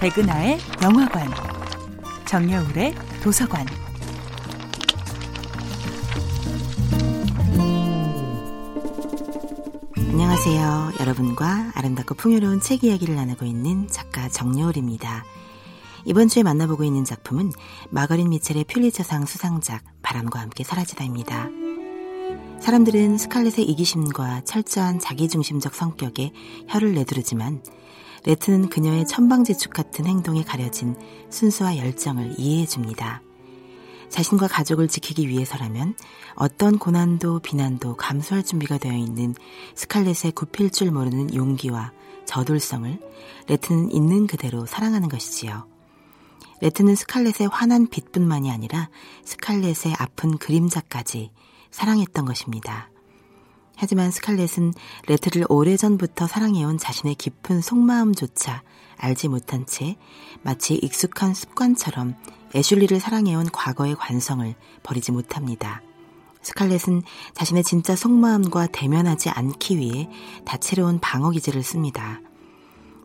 백은하의 영화관, 정여울의 도서관. 안녕하세요. 여러분과 아름답고 풍요로운 책 이야기를 나누고 있는 작가 정여울입니다. 이번 주에 만나보고 있는 작품은 마거린 미첼의 퓰리처상 수상작 바람과 함께 사라지다입니다. 사람들은 스칼렛의 이기심과 철저한 자기중심적 성격에 혀를 내두르지만 레트는 그녀의 천방지축 같은 행동에 가려진 순수와 열정을 이해해 줍니다. 자신과 가족을 지키기 위해서라면 어떤 고난도 비난도 감수할 준비가 되어 있는 스칼렛의 굽힐 줄 모르는 용기와 저돌성을 레트는 있는 그대로 사랑하는 것이지요. 레트는 스칼렛의 환한 빛뿐만이 아니라 스칼렛의 아픈 그림자까지 사랑했던 것입니다. 하지만 스칼렛은 레트를 오래전부터 사랑해온 자신의 깊은 속마음조차 알지 못한 채 마치 익숙한 습관처럼 애슐리를 사랑해온 과거의 관성을 버리지 못합니다. 스칼렛은 자신의 진짜 속마음과 대면하지 않기 위해 다채로운 방어 기제를 씁니다.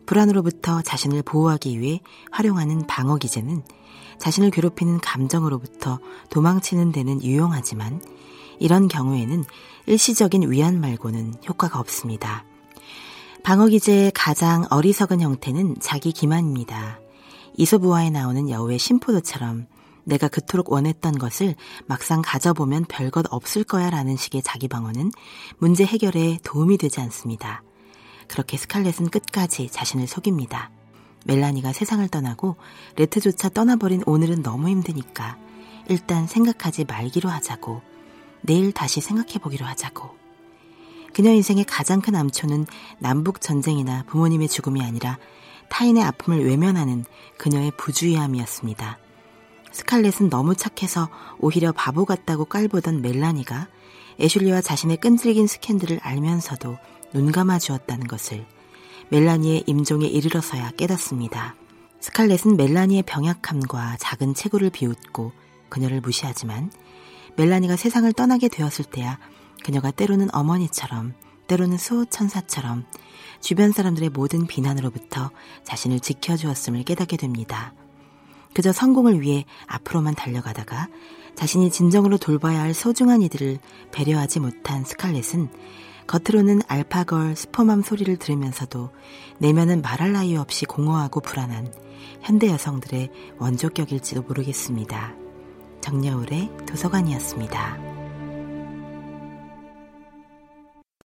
불안으로부터 자신을 보호하기 위해 활용하는 방어 기제는 자신을 괴롭히는 감정으로부터 도망치는 데는 유용하지만 이런 경우에는 일시적인 위안 말고는 효과가 없습니다. 방어 기제의 가장 어리석은 형태는 자기 기만입니다. 이소부화에 나오는 여우의 심포도처럼 내가 그토록 원했던 것을 막상 가져보면 별것 없을 거야 라는 식의 자기 방어는 문제 해결에 도움이 되지 않습니다. 그렇게 스칼렛은 끝까지 자신을 속입니다. 멜라니가 세상을 떠나고 레트조차 떠나버린 오늘은 너무 힘드니까 일단 생각하지 말기로 하자고 내일 다시 생각해보기로 하자고 그녀 인생의 가장 큰 암초는 남북 전쟁이나 부모님의 죽음이 아니라 타인의 아픔을 외면하는 그녀의 부주의함이었습니다. 스칼렛은 너무 착해서 오히려 바보 같다고 깔보던 멜라니가 애슐리와 자신의 끈질긴 스캔들을 알면서도 눈 감아 주었다는 것을 멜라니의 임종에 이르러서야 깨닫습니다. 스칼렛은 멜라니의 병약함과 작은 체구를 비웃고 그녀를 무시하지만 멜라니가 세상을 떠나게 되었을 때야 그녀가 때로는 어머니처럼 때로는 수호천사처럼 주변 사람들의 모든 비난으로부터 자신을 지켜주었음을 깨닫게 됩니다. 그저 성공을 위해 앞으로만 달려가다가 자신이 진정으로 돌봐야 할 소중한 이들을 배려하지 못한 스칼렛은 겉으로는 알파걸 스포맘 소리를 들으면서도 내면은 말할 나위 없이 공허하고 불안한 현대 여성들의 원조격일지도 모르겠습니다. 정여울의 도서관이었습니다.